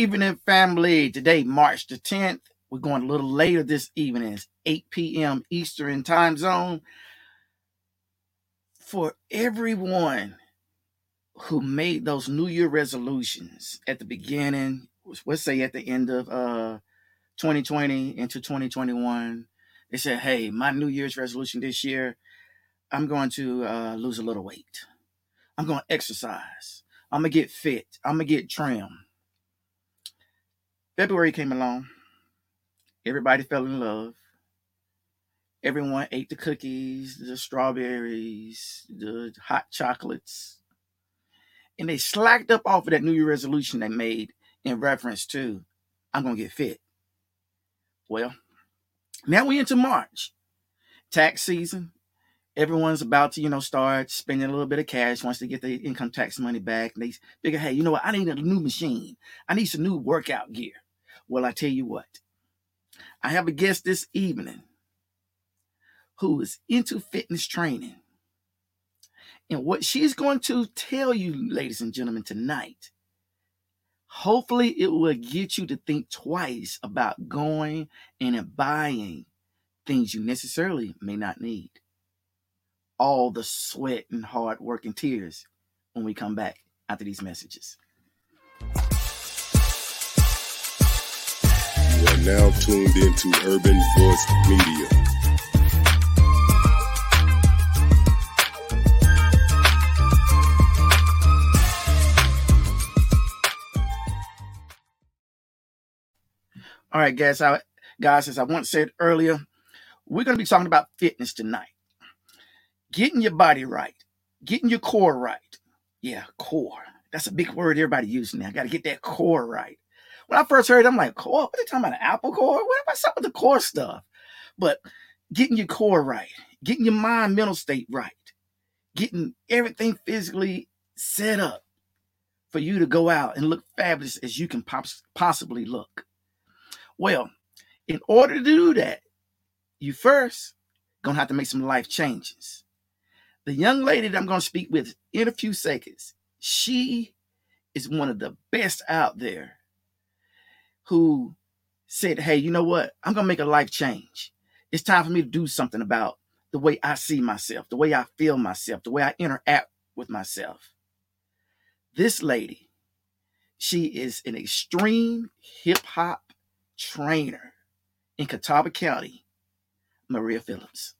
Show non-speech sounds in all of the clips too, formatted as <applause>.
evening, family. Today, March the 10th. We're going a little later this evening. It's 8 p.m. Eastern time zone. For everyone who made those New Year resolutions at the beginning, let's say at the end of uh 2020 into 2021, they said, Hey, my New Year's resolution this year, I'm going to uh, lose a little weight. I'm going to exercise. I'm going to get fit. I'm going to get trim. February came along. Everybody fell in love. Everyone ate the cookies, the strawberries, the hot chocolates. And they slacked up off of that New Year resolution they made in reference to, I'm going to get fit. Well, now we into March, tax season. Everyone's about to, you know, start spending a little bit of cash once they get their income tax money back. And they figure, hey, you know what? I need a new machine. I need some new workout gear. Well, I tell you what, I have a guest this evening who is into fitness training. And what she's going to tell you, ladies and gentlemen, tonight, hopefully it will get you to think twice about going and buying things you necessarily may not need. All the sweat and hard work and tears when we come back after these messages. You are now tuned into Urban Voice Media. All right, guys. I, guys, as I once said earlier, we're going to be talking about fitness tonight. Getting your body right, getting your core right. Yeah, core. That's a big word everybody using now. Got to get that core right when I first heard, it, I'm like, core? What are they talking about? An Apple core? What, what's up with the core stuff? But getting your core right, getting your mind mental state right, getting everything physically set up for you to go out and look fabulous as you can pos- possibly look. Well, in order to do that, you first gonna have to make some life changes. The young lady that I'm gonna speak with in a few seconds, she is one of the best out there who said, Hey, you know what? I'm going to make a life change. It's time for me to do something about the way I see myself, the way I feel myself, the way I interact with myself. This lady, she is an extreme hip hop trainer in Catawba County, Maria Phillips.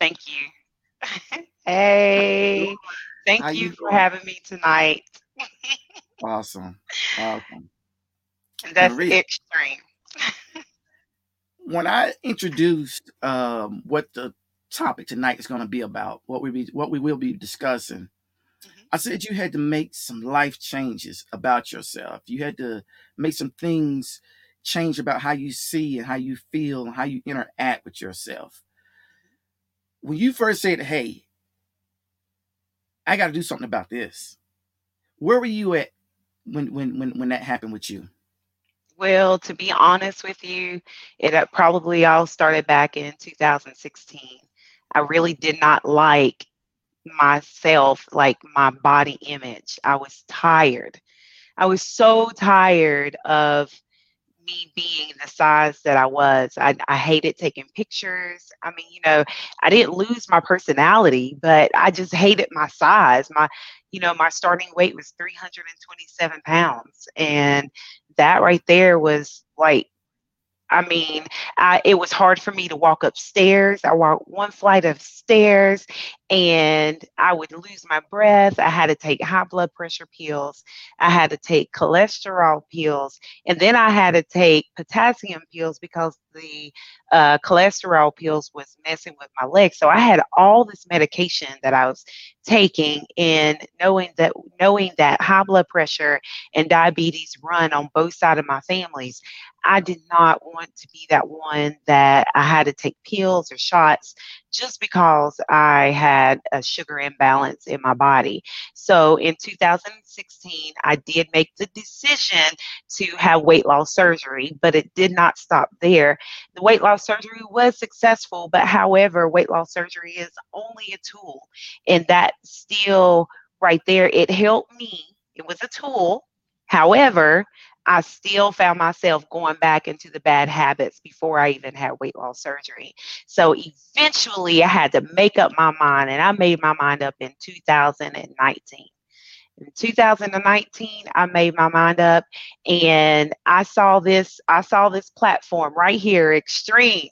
Thank you. <laughs> hey, thank you, you for having me tonight. <laughs> Awesome. Awesome. That's Maria, extreme. when I introduced um, what the topic tonight is going to be about, what we be, what we will be discussing, mm-hmm. I said you had to make some life changes about yourself. You had to make some things change about how you see and how you feel and how you interact with yourself. When you first said, "Hey, I got to do something about this," where were you at when when when when that happened with you? Well, to be honest with you, it uh, probably all started back in 2016. I really did not like myself, like my body image. I was tired. I was so tired of me being the size that I was. I, I hated taking pictures. I mean, you know, I didn't lose my personality, but I just hated my size. My, you know, my starting weight was 327 pounds. And that right there was like I mean, I, it was hard for me to walk upstairs. I walked one flight of stairs and I would lose my breath. I had to take high blood pressure pills. I had to take cholesterol pills. And then I had to take potassium pills because the uh, cholesterol pills was messing with my legs. So I had all this medication that I was taking and knowing that knowing that high blood pressure and diabetes run on both sides of my families, I did not want to be that one that I had to take pills or shots just because I had a sugar imbalance in my body. So in 2016, I did make the decision to have weight loss surgery, but it did not stop there. The weight loss surgery was successful, but however, weight loss surgery is only a tool, and that still right there, it helped me it was a tool. However, I still found myself going back into the bad habits before I even had weight loss surgery. So eventually I had to make up my mind, and I made my mind up in 2019. In 2019, I made my mind up and I saw this, I saw this platform right here, Extreme.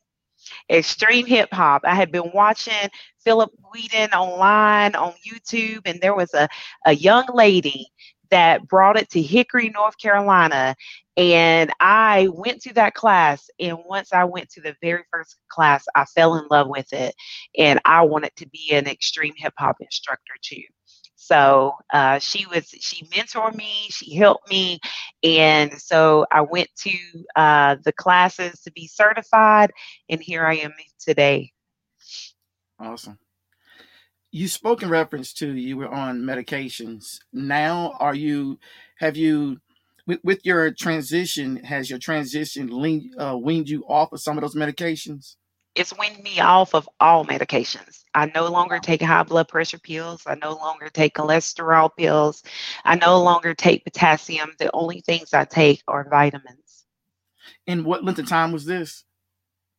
Extreme hip hop. I had been watching Philip Wheaton online on YouTube, and there was a, a young lady that brought it to Hickory, North Carolina. And I went to that class. And once I went to the very first class, I fell in love with it. And I wanted to be an extreme hip hop instructor too. So uh, she was she mentored me, she helped me, and so I went to uh, the classes to be certified, and here I am today. Awesome. You spoke in reference to you were on medications. Now, are you have you with, with your transition? Has your transition leaned, uh, weaned you off of some of those medications? it's weaned me off of all medications. I no longer take high blood pressure pills. I no longer take cholesterol pills. I no longer take potassium. The only things I take are vitamins. And what length of time was this?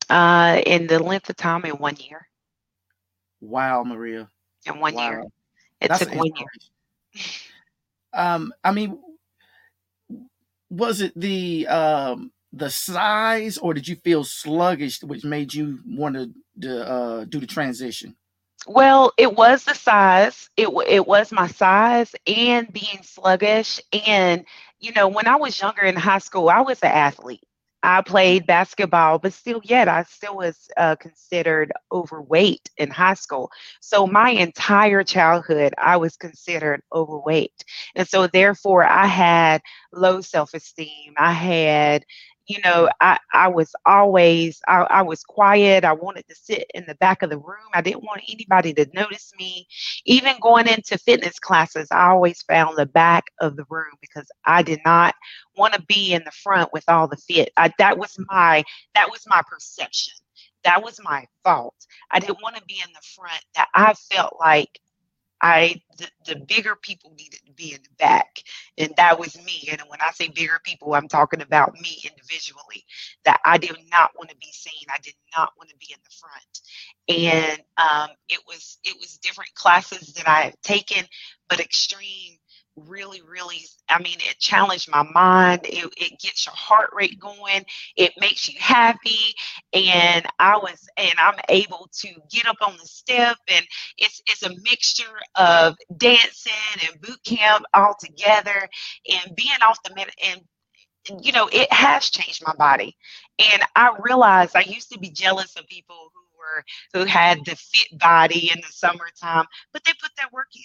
Uh, in the length of time in one year. Wow, Maria. In one Wow. year. It That's took one year. Um, I mean, was it the um the size, or did you feel sluggish, which made you want to, to uh, do the transition? Well, it was the size. It it was my size and being sluggish. And you know, when I was younger in high school, I was an athlete. I played basketball, but still, yet I still was uh, considered overweight in high school. So my entire childhood, I was considered overweight, and so therefore, I had low self-esteem. I had you know, I, I was always, I, I was quiet. I wanted to sit in the back of the room. I didn't want anybody to notice me. Even going into fitness classes, I always found the back of the room because I did not want to be in the front with all the fit. I, that was my, that was my perception. That was my fault. I didn't want to be in the front. That I felt like I the, the bigger people needed to be in the back, and that was me. And when I say bigger people, I'm talking about me individually. That I did not want to be seen. I did not want to be in the front. And um, it was it was different classes that I have taken, but extreme really really i mean it challenged my mind. It, it gets your heart rate going. It makes you happy. And i was and i'm able to get up on the step. And it's it's a mixture of dancing and boot camp all together and being off the med and you know it has changed my body. And i realized i used to be jealous of people who were who had the fit body in the summertime but they put their work in.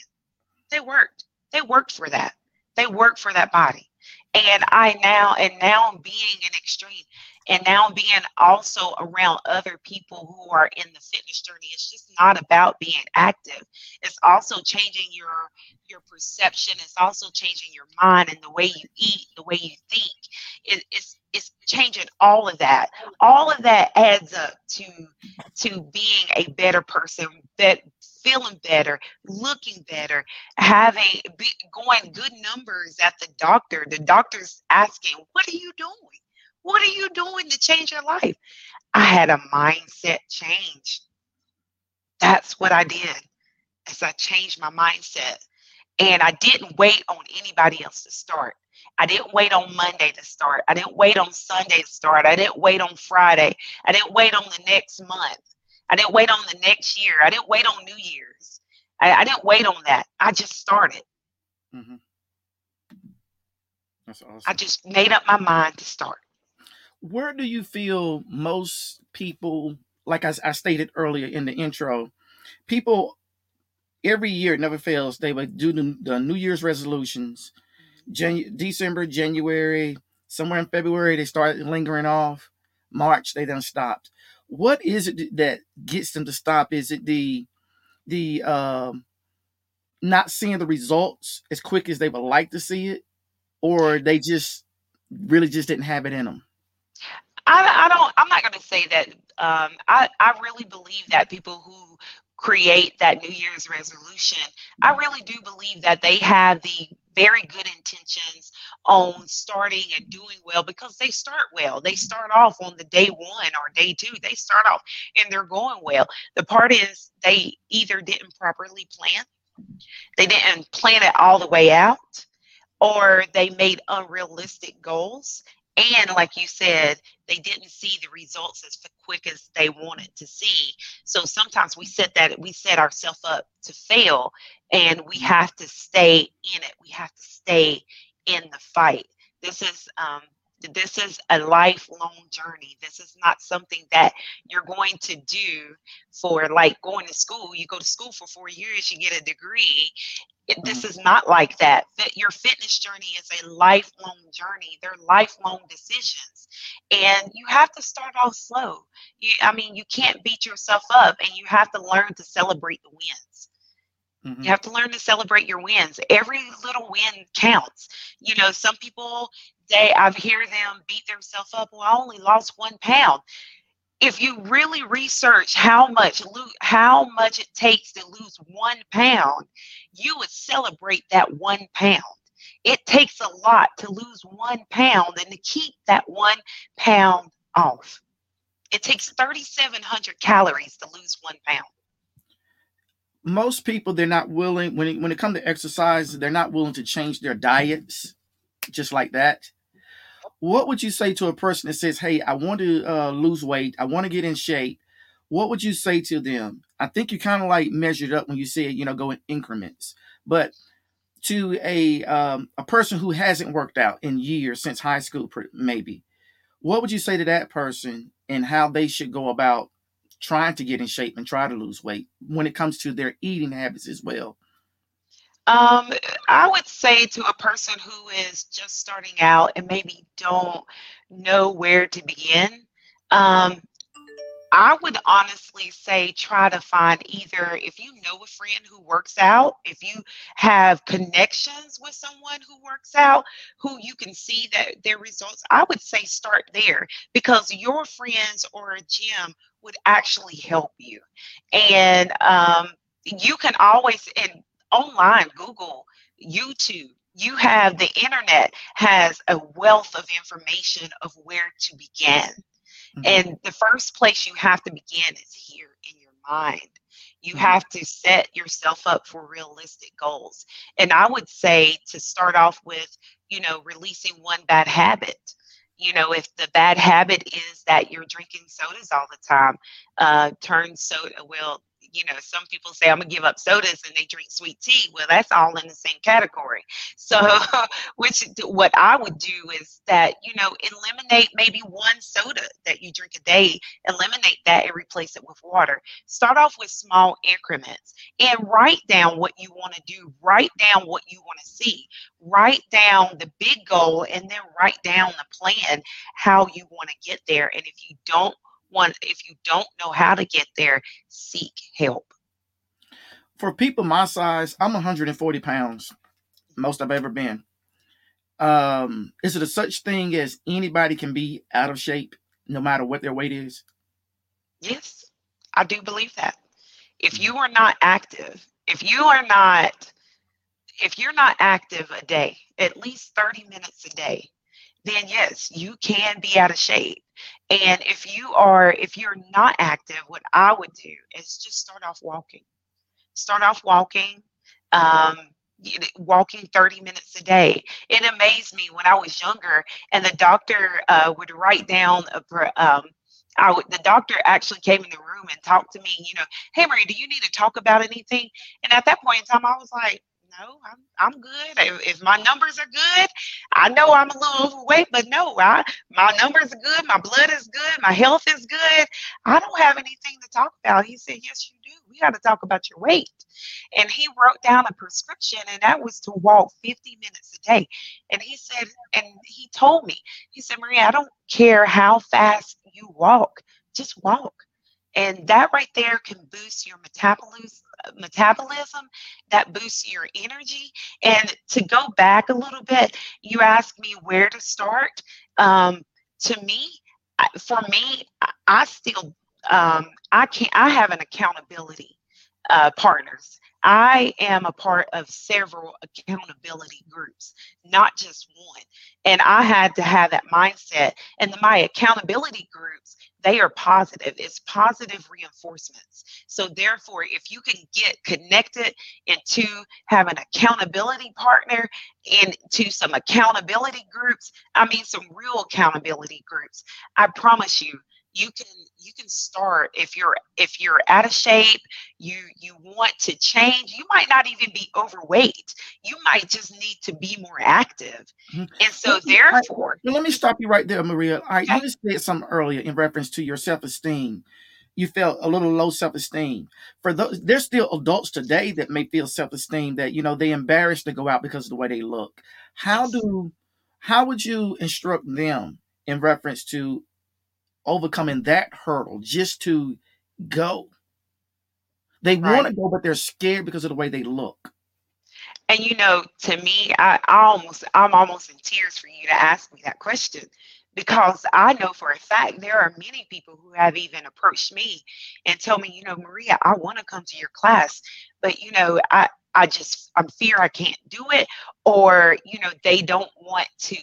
They worked they worked for that. They worked for that body. And i now and now being an extreme. And now being also around other people who are in the fitness journey. It's just not about being active. It's also changing your your perception. It's also changing your mind and the way you eat the way you think. It, it's it's changing all of that. All of that adds up to to being a better person that feeling better looking better having be, going good numbers at the doctor the doctor's asking what are you doing what are you doing to change your life i had a mindset change that's what i did as i changed my mindset and i didn't wait on anybody else to start I didn't wait on Monday to start. I didn't wait on Sunday to start. I didn't wait on Friday. I didn't wait on the next month. I didn't wait on the next year. I didn't wait on New Year's. I, I didn't wait on that. I just started. hmm That's awesome. I just made up my mind to start. Where do you feel most people, like I, I stated earlier in the intro, people every year it never fails. They would do the, the New Year's resolutions, Jan- December, January, somewhere in February they start lingering off. March they done stopped. What is it that gets them to stop? Is it the the um, not seeing the results as quick as they would like to see it, or they just really just didn't have it in them? I, I don't. I'm not going to say that. Um, I I really believe that people who create that New Year's resolution, I really do believe that they have the very good intentions on starting and doing well because they start well. They start off on the day one or day two. They start off and they're going well. The part is they either didn't properly plan, they didn't plan it all the way out, or they made unrealistic goals and like you said they didn't see the results as quick as they wanted to see. So sometimes we set that we set ourselves up to fail and we have to stay in it. We have to stay in the fight. This is um, this is a lifelong journey this is not something that you're going to do for like going to school you go to school for four years you get a degree this mm-hmm. is not like that. That your fitness journey is a lifelong journey. They're lifelong decisions, and you have to start off slow. You, I mean, you can't beat yourself up, and you have to learn to celebrate the wins. Mm-hmm. You have to learn to celebrate your wins. Every little win counts. You know, some people they I hear them beat themselves up. Well, I only lost one pound if you really research how much how much it takes to lose one pound, you would celebrate that one pound. It takes a lot to lose one pound and to keep that one pound off. It takes 3,700 calories to lose one pound. Most people, they're not willing, when it, when it comes to exercise, they're not willing to change their diets just like that what would you say to a person that says, "Hey, I want to uh, lose weight. I want to get in shape." What would you say to them? I think you kind of like measured up when you said, you know, go in increments. But to a um, a person who hasn't worked out in years since high school, maybe, what would you say to that person and how they should go about trying to get in shape and try to lose weight when it comes to their eating habits as well? Um, I would say to a person who is just starting out and maybe don't know where to begin, um, I would honestly say try to find either if you know a friend who works out, if you have connections with someone who works out, who you can see that their results, I would say start there because your friends or a gym would actually help you. And um, you can always, and online, Google, YouTube, you have the internet has a wealth of information of where to begin. Mm-hmm. And the first place you have to begin is here in your mind. You mm-hmm. have to set yourself up for realistic goals. And I would say to start off with, you know, releasing one bad habit. You know, if the bad habit is that you're drinking sodas all the time, uh, turn soda, well, you know, some people say I'm gonna give up sodas and they drink sweet tea. Well, that's all in the same category. So, <laughs> which what I would do is that you know, eliminate maybe one soda that you drink a day, eliminate that and replace it with water. Start off with small increments and write down what you want to do. Write down what you want to see. Write down the big goal and then write down the plan how you want to get there. And if you don't one, if you don't know how to get there, seek help. For people my size, I'm 140 pounds, most I've ever been. Um, is it a such thing as anybody can be out of shape no matter what their weight is? Yes, I do believe that. If you are not active, if you are not if you're not active a day, at least 30 minutes a day, then yes, you can be out of shape. And if you are, if you're not active, what I would do is just start off walking. Start off walking, um, walking 30 minutes a day. It amazed me when I was younger, and the doctor uh, would write down a, um, the doctor actually came in the room and talked to me, you know, hey, Marie, do you need to talk about anything? And at that point in time, I was like, no, I'm I'm good. If, if, my numbers are good, I know I'm a little overweight, but no, I my numbers are good. My blood is good. My health is good. I don't have anything to talk about. He said, yes, you do. We got to talk about your weight. And he wrote down a prescription, and that was to walk 50 minutes a day. And he said, and he told me, he said, Maria, I don't care how fast you walk, just walk. And that right there can boost your metabolism metabolism that boosts your energy and to go back a little bit you asked me where to start um, to me for me i still um, i can't i have an accountability uh, partners I am a part of several accountability groups, not just one. And I had to have that mindset. And my accountability groups, they are positive. It's positive reinforcements. So therefore, if you can get connected into have an accountability partner and to some accountability groups, I mean some real accountability groups, I promise you you can you can start if you're if you're out of shape you you want to change you might not even be overweight. You might just need to be more active. Mm-hmm. and so therefore let me stop you right there maria. I okay. you just said something earlier in reference to your self-esteem. You felt a little low self-esteem. For those there's still adults today that may feel self-esteem that you know they embarrassed to go out because of the way they look. How do how would you instruct them in reference to overcoming that hurdle just to go. They right. want to go, but they're scared because of the way they look. And you know, to me, I, I almost I'm almost in tears for you to ask me that question because I know for a fact there are many people who have even approached me and told me, you know, Maria, I want to come to your class, but you know, I I just I'm fear I can't do it, or you know, they don't want to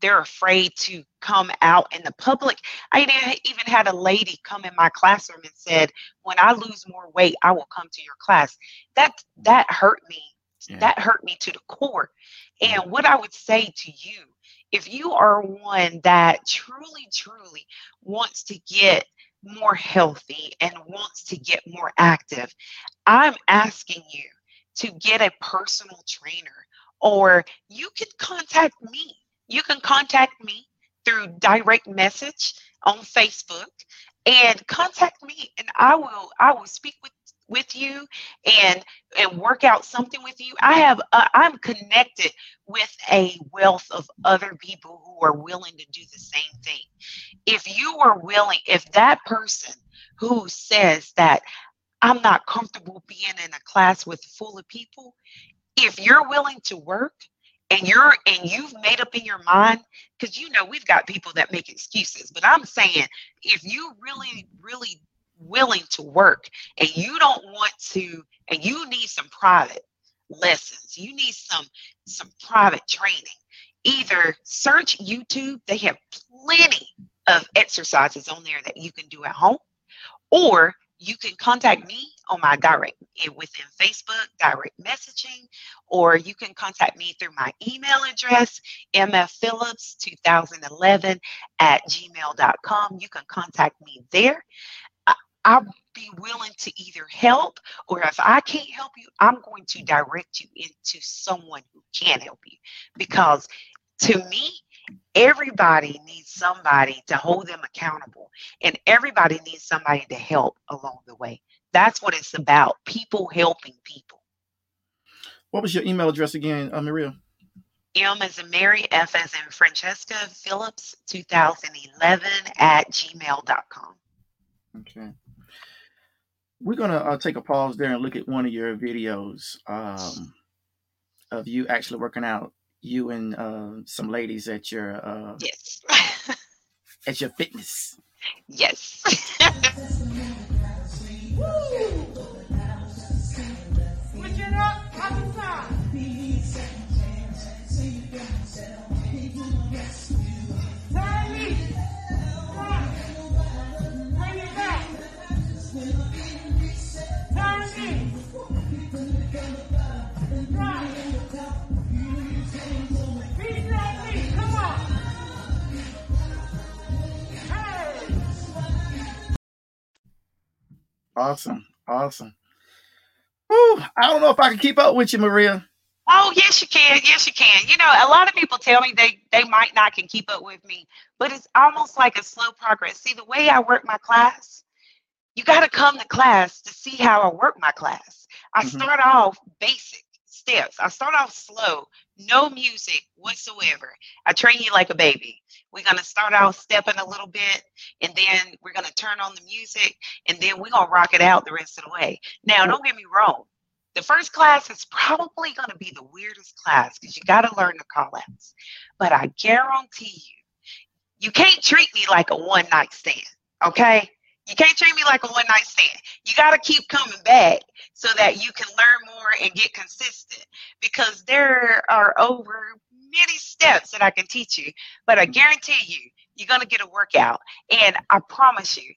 they're afraid to come out in the public. I even had a lady come in my classroom and said, "When I lose more weight, I will come to your class." That that hurt me. Yeah. That hurt me to the core. And what I would say to you, if you are one that truly, truly wants to get more healthy and wants to get more active, I'm asking you to get a personal trainer or you can contact me you can contact me through direct message on Facebook and contact me and I will I will speak with with you and and work out something with you. I have uh, i'm connected with a wealth of other people who are willing to do the same thing. If you are willing if that person who says that i'm not comfortable being in a class with full of people if you're willing to work and you're and you've made up in your mind because you know we've got people that make excuses but i'm saying if you really really willing to work and you don't want to and you need some private lessons you need some some private training either search youtube they have plenty of exercises on there that you can do at home or you can contact me on my direct eh, within Facebook, direct messaging, or you can contact me through my email address, mfphillips2011 at gmail.com. You can contact me there. I'll be willing to either help, or if I can't help you, I'm going to direct you into someone who can help you. Because to me, everybody needs somebody to hold them accountable and everybody needs somebody to help along the way. That's what it's about people helping people. What was your email address again uh, maria? M as in mary f as in francesca phillips 2011 at gmail.com okay. We're going to uh, take a pause there and look at one of your videos um, of you actually working out you and uh, some ladies at your uh, yes at your fitness. Yes. <laughs> Awesome. Awesome. Whew, I don't know if I can keep up with you, Maria. Oh, yes, you can. Yes, you can. You know, a lot of people tell me they they might not can keep up with me, but it's almost like a slow progress. See, the way I work my class, you got to come to class to see how I work my class. I mm-hmm. start off basic steps. I start off slow, no music whatsoever. I train you like a baby. We're going to start off stepping a little bit, and then we're going to turn on the music, and then we're going to rock it out the rest of the way. Now, don't get me wrong. The first class is probably going to be the weirdest class because you got to learn the call outs. But I guarantee you, you can't treat me like a one night stand, okay? You can't treat me like a one night stand. You got to keep coming back so that you can learn more and get consistent because there are over many steps that I can teach you, but I guarantee you, you're going to get a workout. And I promise you,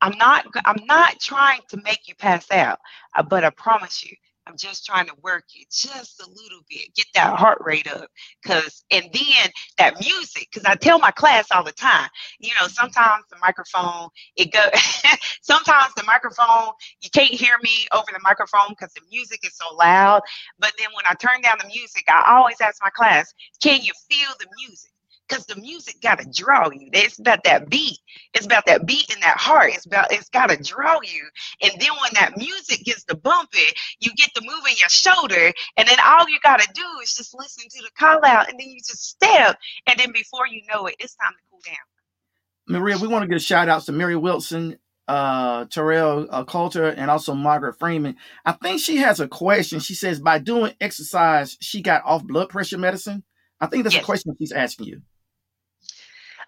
I'm not I'm not trying to make you pass out, uh, but I promise you, I'm just trying to work you just a little bit, get that heart rate up. Cause and then that music, because I tell my class all the time, you know, sometimes the microphone, it go <laughs> sometimes the microphone, you can't hear me over the microphone because the music is so loud. But then when I turn down the music, I always ask my class, can you feel the music? Because the music got to draw you. It's about that beat. It's about that beat in that heart. It's about it's got to draw you. And then when that music gets to bumping, you get to move in your shoulder, and then all you got to do is just listen to the call out, and then you just step, and then before you know it, it's time to cool down. Maria, we want to give a shout outs to Mary Wilson, uh, Terrell uh, Coulter, and also Margaret Freeman. I think she has a question. She says, by doing exercise, she got off blood pressure medicine. I think that's yes. a question she's asking you.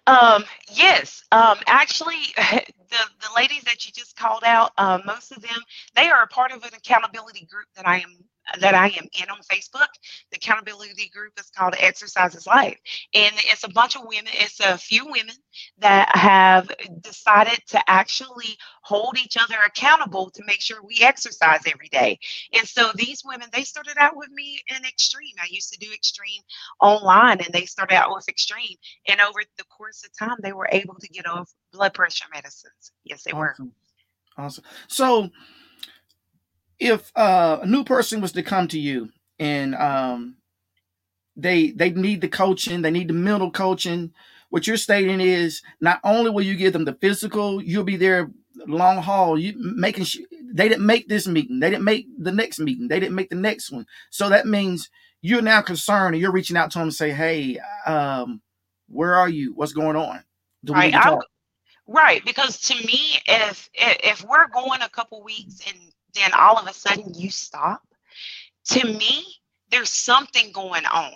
Um, yes, um, actually, <laughs> the the ladies that you just called out, uh, most of them, they are a part of an accountability group that I am that I am in on Facebook. The accountability group is called Exercise is Life. And it's a bunch of women, it's a few women that have decided to actually hold each other accountable to make sure we exercise every day. And so these women, they started out with me in Extreme. I used to do Extreme online and they started out with Extreme. And over the course of time, they were able to get off blood pressure medicines. Yes, they awesome. were. Awesome. So, if uh, a new person was to come to you and um, they they need the coaching, they need the mental coaching. What you're stating is not only will you give them the physical, you'll be there long haul. You making sure they didn't make this meeting, they didn't make the next meeting, they didn't make the next one. So that means you're now concerned and you're reaching out to them and say, "Hey, um, where are you? What's going on?" Do right, right. Because to me, if if we're going a couple weeks and then all of a sudden you stop, to me, there's something going on.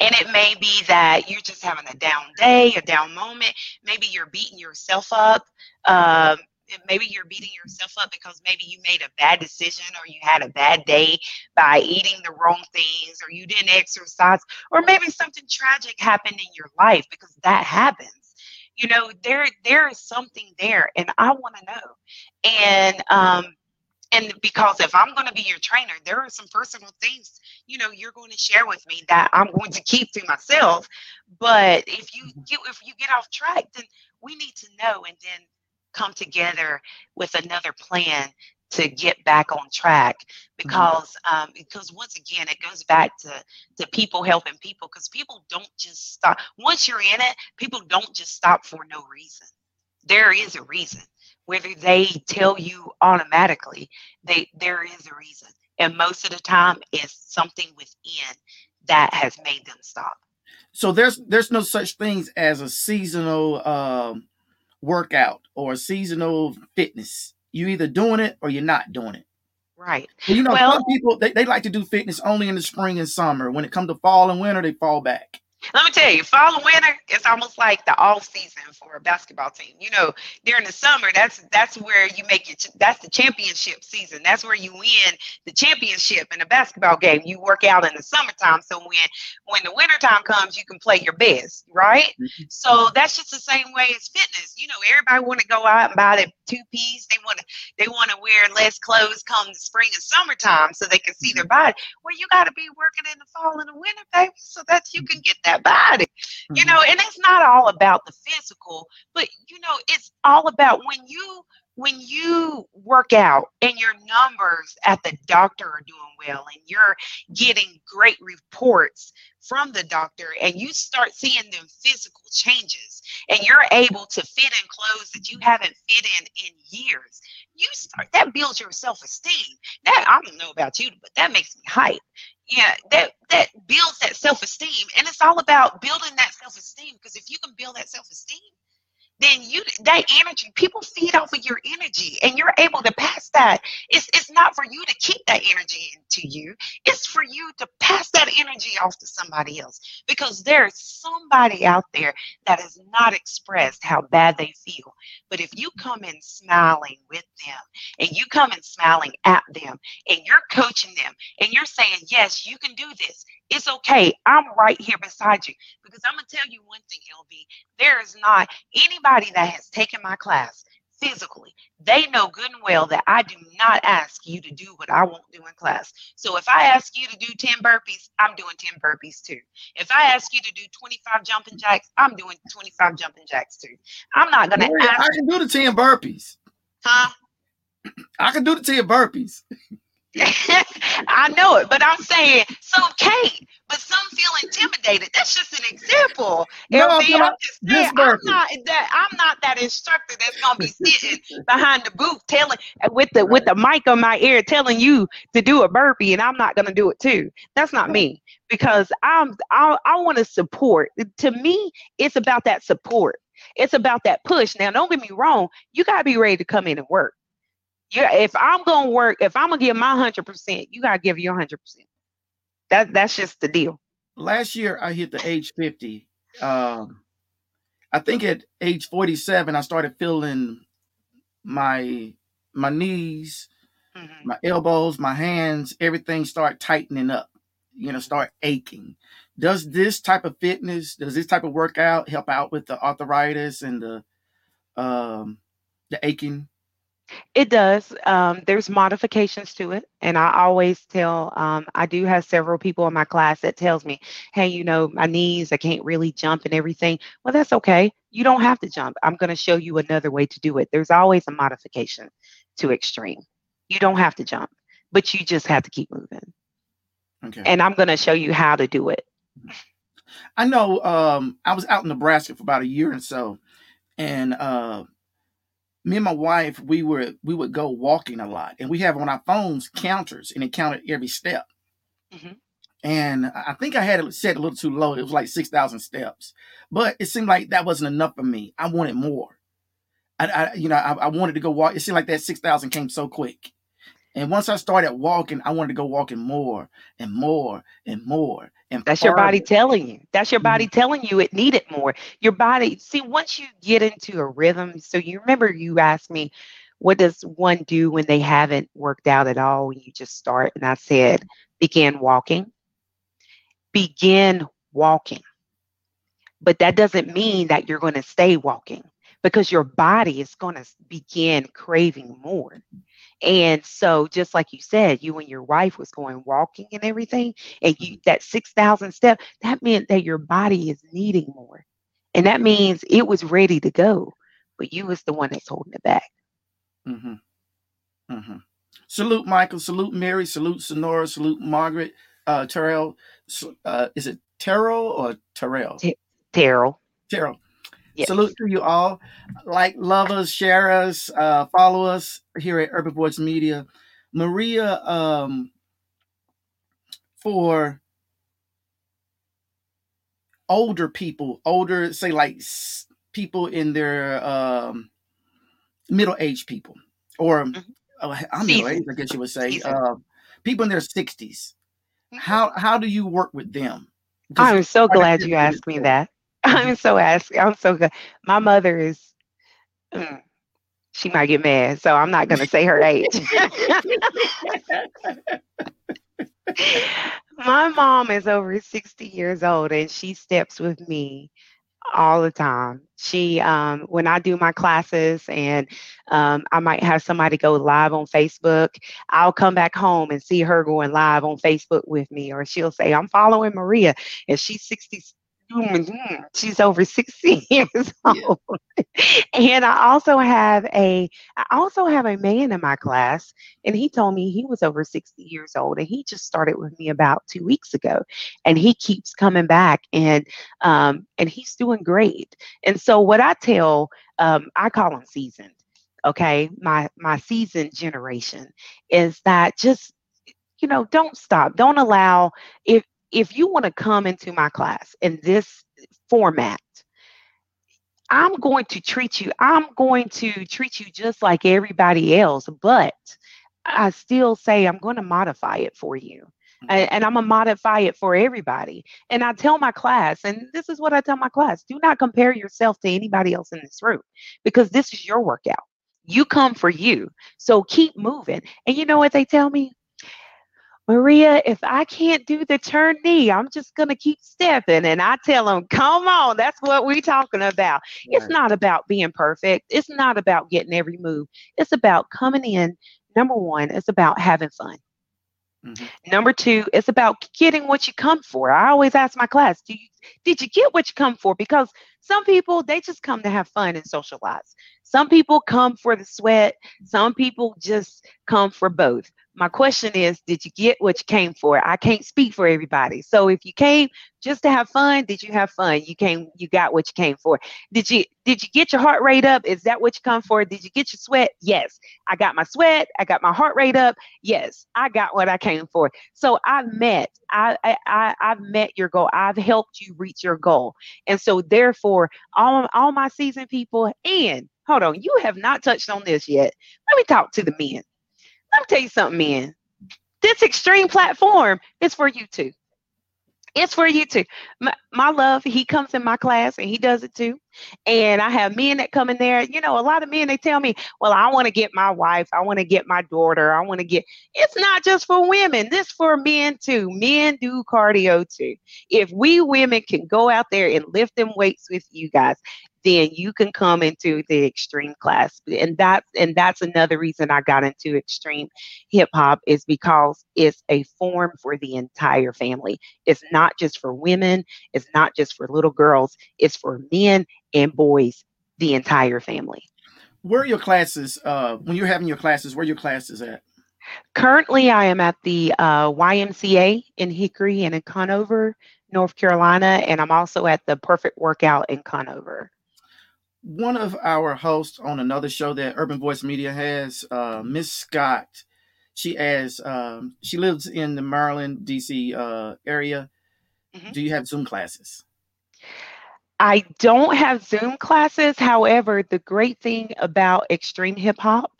And it may be that you're just having a down day, a down moment. Maybe you're beating yourself up. Um, maybe you're beating yourself up because maybe you made a bad decision or you had a bad day by eating the wrong things or you didn't exercise or maybe something tragic happened in your life because that happens you know there there is something there and i want to know and um and because if i'm going to be your trainer there are some personal things you know you're going to share with me that i'm going to keep to myself but if you mm-hmm. get if you get off track then we need to know and then come together with another plan to get back on track mm-hmm. because um, because once again it goes back to to people helping people because people don't just stop once you're in it people don't just stop for no reason there is a reason whether they tell you automatically, they there is a reason. And most of the time it's something within that has made them stop. So there's there's no such things as a seasonal um, workout or seasonal fitness. You either doing it or you're not doing it. Right. You know, well, some people they, they like to do fitness only in the spring and summer. When it comes to fall and winter, they fall back. Let me tell you, fall and winter, it's almost like the off season for a basketball team. You know, during the summer, that's that's where you make it. That's the championship season. That's where you win the championship in a basketball game. You work out in the summertime, so when when the wintertime comes, you can play your best, right? Mm-hmm. So that's just the same way as fitness. You know, everybody want to go out and buy their two piece. They want to they want to wear less clothes come the spring and summertime so they can see their mm-hmm. body. Well, you got to be working in the fall and the winter, baby, so that you can get that that body. Mm-hmm. You know, and it's not all about the physical, but you know, it's all about when you when you work out and your numbers at the doctor are doing well and you're getting great reports from the doctor and you start seeing them physical changes and you're able to fit in clothes that you haven't fit in in years you start that builds your self-esteem. That i don't know about you but that makes me hype. Yeah that that builds that self-esteem and it's all about building that self-esteem because if you can build that self-esteem then you that energy, people feed off of your energy and you're able to pass that. It's it's not for you to keep that energy into you. It's for you to pass that energy off to somebody else. Because there's somebody out there that has not expressed how bad they feel. But if you come in smiling with them and you come in smiling at them and you're coaching them and you're saying, Yes, you can do this. It's okay. I'm right here beside you. Because I'm going to tell you one thing, LB. There is not anybody that has taken my class physically. They know good and well that I do not ask you to do what I won't do in class. So if I ask you to do 10 burpees, I'm doing 10 burpees too. If I ask you to do 25 jumping jacks, I'm doing 25 jumping jacks too. I'm not going to ask. I can do the 10 burpees. Huh? I can do the 10 burpees. <laughs> <laughs> I know it, but I'm saying so Kate, but some feel intimidated. That's just an example. No, I'm just saying, I'm not that I'm not that instructor that's gonna be sitting behind the booth telling with the with the mic on my ear telling you to do a burpee and I'm not gonna do it too. That's not me because I'm I, I want to support. To me, it's about that support. It's about that push. Now, don't get me wrong, you gotta be ready to come in and work yeah, if I'm gonna work, if I'm gonna give my hundred percent, you gotta give your hundred percent. That that's just the deal. Last year, I hit the age 50. Um, I think at age 47, I started feeling my my knees, Mhm. my elbows, my hands, everything start tightening up, you know, start aching. Does this type of fitness, does this type of workout help out with the arthritis and the um the aching? It does. Um, there's modifications to it, and I always tell. Um, I do have several people in my class that tells me, "Hey, you know, my knees, I can't really jump and everything." Well, that's okay. You don't have to jump. I'm going to show you another way to do it. There's always a modification to extreme. You don't have to jump, but you just have to keep moving. Okay. And I'm going to show you how to do it. I know um I was out in Nebraska for about a year and so and uh me and my wife we were we would go walking a lot and we have on our phones counters and it counted every step. Mhm. And I think I had it set a little too low. It was like 6,000 steps. But it seemed like that wasn't enough for me. I wanted more. I, I you know, I, I wanted to go walk. It seemed like that 6,000 came so quick. And once I started walking, I wanted to go walking more and more and more. And That's your body telling you. That's your body mm-hmm. telling you it needed more. Your body, see, once you get into a rhythm, so you remember you asked me, what does one do when they haven't worked out at all when you just start? And I said, begin walking. Begin walking. But that doesn't mean that you're going to stay walking because your body is going to begin craving more. And so, just like you said, you and your wife was going walking and everything, and you that 6,000 step, that meant that your body is needing more. And that means it was ready to go, but you was the one that's holding it back. Mm hmm Mm hmm Salute Michael. Salute Mary. Salute Sonora. Salute Margaret. Uh, Terrell. Uh, is it Terrell or Terrell? Te- Terrell. Terrell. Yes. Salute to you all. Like, love us, share us, uh, follow us here at Urban Voice Media. Maria, um, for older people, older, say like s- people in their um, middle aged people, or Mhm. oh, I'm middle aged, I guess you would say, uh, people in their 60s. Mhm. How how do you work with them? Because I'm so glad you asked me that. <laughs> I'm so ask. I'm so good. My mother is. mm, she might get mad, so I'm not going to say her age. <laughs> My mom is over 60 years old and she steps with me all the time. She, um, when I do my classes and um, I might have somebody go live on Facebook, I'll come back home and see her going live on Facebook with me, or she'll say, I'm following Maria and she's 60. Mm, She's over 60 <laughs> years Yeah. old. and I also have a I also have a man in my class and he told me he was over 60 years old and he just started with me about two weeks ago and he keeps coming back and um, and he's doing great and so what i tell um, i call him seasoned okay my my seasoned generation is that just you know don't stop don't allow if if you want to come into my class in this format I'm going to treat you, I'm going to treat you just like everybody else, but I still say I'm going to modify it for you. Mm-hmm. And, and I'm going to modify it for everybody. And I tell my class, and this is what I tell my class do not compare yourself to anybody else in this room because this is your workout. You come for you. So keep moving. And you know what they tell me? Maria, if I can't do the turn knee, I'm just going to keep stepping. And I tell them, come on, that's what we're talking about. Right. It's not about being perfect. It's not about getting every move. It's about coming in. Number one, it's about having fun. Mm-hmm. Number two, it's about getting what you come for. I always ask my class, do you did you get what you come for? Because some people they just come to have fun and socialize. Some people come for the sweat. Some people just come for both my question is did you get what you came for? I can't speak for everybody. So if you came just to have fun did you have fun? You came you got what you came for. Did you did you get your heart rate up? Is that what you come for? Did you get your sweat? Yes. I got my sweat. I got my heart rate up. Yes i got what i came for. So i've met i i i've met your goal. I've helped you reach your goal. And so therefore all all my seasoned people and hold on you have not touched on this yet. Let me talk to the men let me tell you something, man. This extreme platform is for you too. It's for you too. My, my, love, he comes in my class and he does it too. And I have men that come in there. You know, a lot of men they tell me, "Well, I want to get my wife. I want to get my daughter. I want to get." It's not just for women. This for men too. Men do cardio too. If we women can go out there and lift them weights with you guys, then you can come into the extreme class. And that's and that's another reason i got into extreme hip hop is because it's a form for the entire family. It's not just for women it's not just for little girls it's for men and boys the entire family. Where are your classes uh when you're having your classes where your classes at? Currently i am at the uh, ymca in hickory and in conover north carolina and i'm also at the perfect workout in conover one of our hosts on another show that Urban Voice Media has, uh, Miss Scott, she has um, she lives in the Maryland, DC uh, area. Mm-hmm. Do you have Zoom classes? I don't have Zoom classes. However, the great thing about extreme hip hop,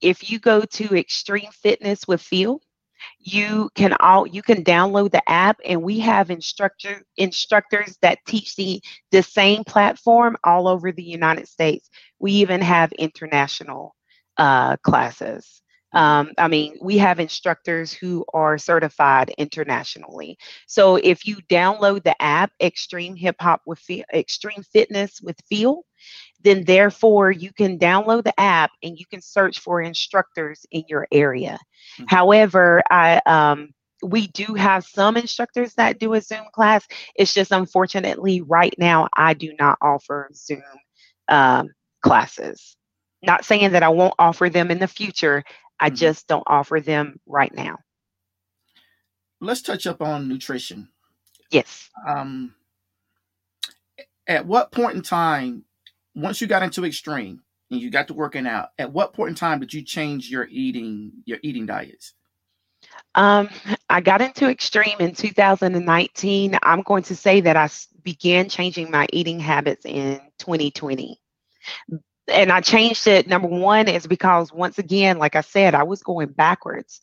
if you go to Extreme Fitness with Phil, you can all you can download the app and we have instructor instructors that teach the the same platform all over the united states we even have international uh, classes um, I mean, we have instructors who are certified internationally. So if you download the app Extreme Hip Hop with Extreme Fitness with Phil, then therefore you can download the app and you can search for instructors in your area. Mm-hmm. However, I um, we do have some instructors that do a Zoom class. It's just unfortunately right now I do not offer Zoom um, classes. Not saying that I won't offer them in the future. I mm-hmm. just don't offer them right now. Let's touch up on nutrition. Yes. Um, at what point in time once you got into extreme and you got to working out, at what point in time did you change your eating your eating diets? Um, I got into extreme in 2019. I'm going to say that I began changing my eating habits in 2020. And I changed it. Number one is because, once again, like I said, I was going backwards.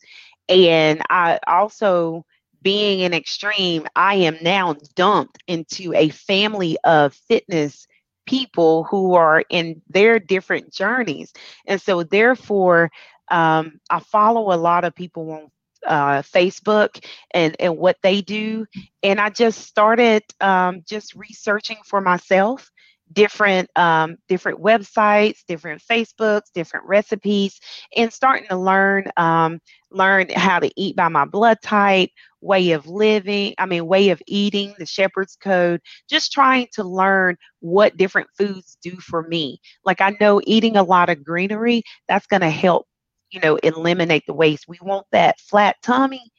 And I also, being in extreme, I am now dumped into a family of fitness people who are in their different journeys. And so, therefore, um, I follow a lot of people on uh, Facebook and, and what they do. And I just started um, just researching for myself different um, different websites, different Facebooks, different recipes, and starting to learn um, learn how to eat by my blood type, way of living, I mean, way of eating, the shepherd's code, just trying to learn what different foods do for me. Like I know eating a lot of greenery, that's going to help, you know, eliminate the waste. We want that flat tummy.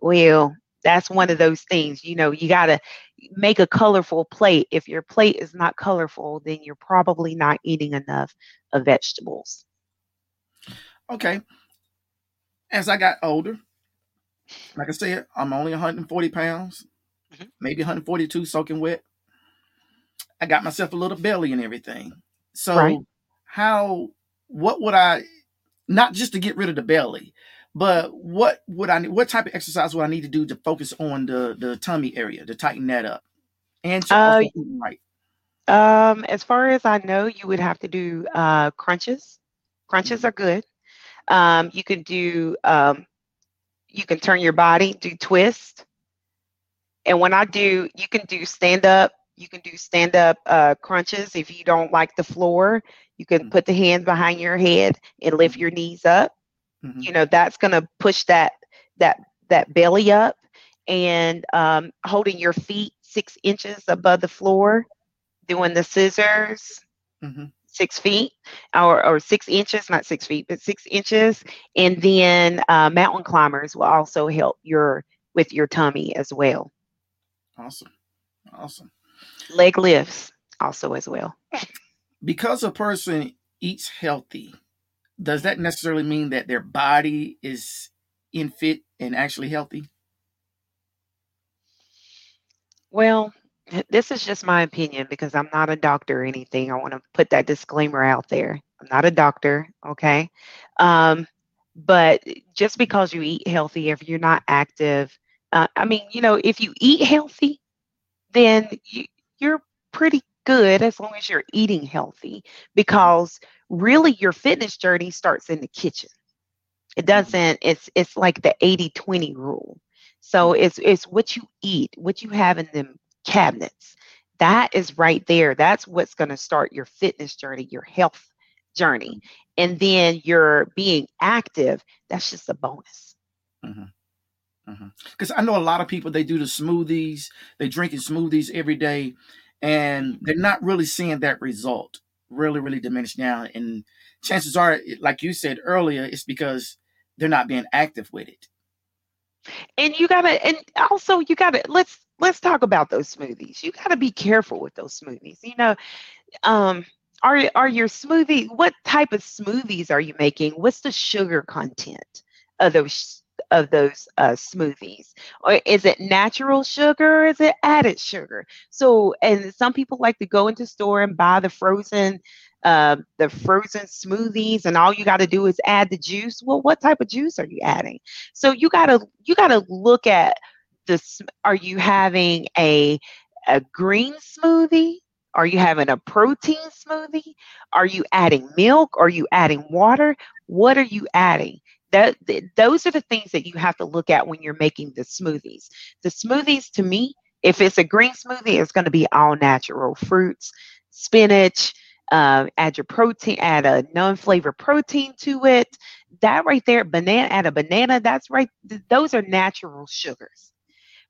Well, that's one of those things, you know, you got to make a colorful plate. If your plate is not colorful, then you're probably not eating enough of vegetables. Okay. As I got older, like I said, I'm only 140 pounds, mm-hmm. maybe 142 soaking wet. I got myself a little belly and everything. So Right. how what would I not just to get rid of the belly, but what would I what type of exercise would I need to do to focus on the the tummy area to tighten that up and to Uh, right? um, as far as I know, you would have to do uh, crunches. Crunches are good. Um, you can do, um, you can turn your body, do twist. And when I do, you can do stand up. You can do stand up uh, crunches if you don't like the floor. You can Mhm. put the hands behind your head and lift your knees up. Mhm. You know that's going to push that that that belly up, and um, holding your feet six inches above the floor, doing the scissors Mhm. six feet or, or six inches, not six feet, but six inches. And then uh, mountain climbers will also help your with your tummy as well. Awesome. Awesome. Leg lifts also as well. Because a person eats healthy, does that necessarily mean that their body is in fit and actually healthy? Well, this is just my opinion because I'm not a doctor or anything. I want to put that disclaimer out there. I'm not a doctor, okay? Um, but just because you eat healthy, if you're not active, uh, I mean, you know, if you eat healthy, then you, you're pretty good as long as you're eating healthy because really your fitness journey starts in the kitchen. It mm-hmm. doesn't, it's it's like the 80-20 rule. So mm-hmm. it's it's what you eat, what you have in them cabinets. That is right there. That's what's going to start your fitness journey, your health journey. Mm-hmm. And then your being active, that's just a bonus. Because I know a lot of people they do the smoothies, they drinking smoothies every day, and they're not really seeing that result really, really diminish now And chances are, like you said earlier, it's because they're not being active with it. And you gotta, and also you gotta let's let's talk about those smoothies. You gotta be careful with those smoothies. You know, um, are are your smoothie? What type of smoothies are you making? What's the sugar content of those of those uh, smoothies? Or is it natural sugar? Or is it added sugar? So, and some people like to go into store and buy the frozen. Uh, the frozen smoothies and all you got to do is add the juice well what type of juice are you adding so you gotta you gotta look at this. Are you having a a green smoothie? Are you having a protein smoothie? Are you adding milk? Are you adding water? What are you adding? That th- those are the things that you have to look at when you're making the smoothies. The smoothies, to me, if it's a green smoothie, it's going to be all natural fruits, spinach. Uh, add your protein, add a non-flavor protein to it. That right there, banana, add a banana. That's right. th- those are natural sugars.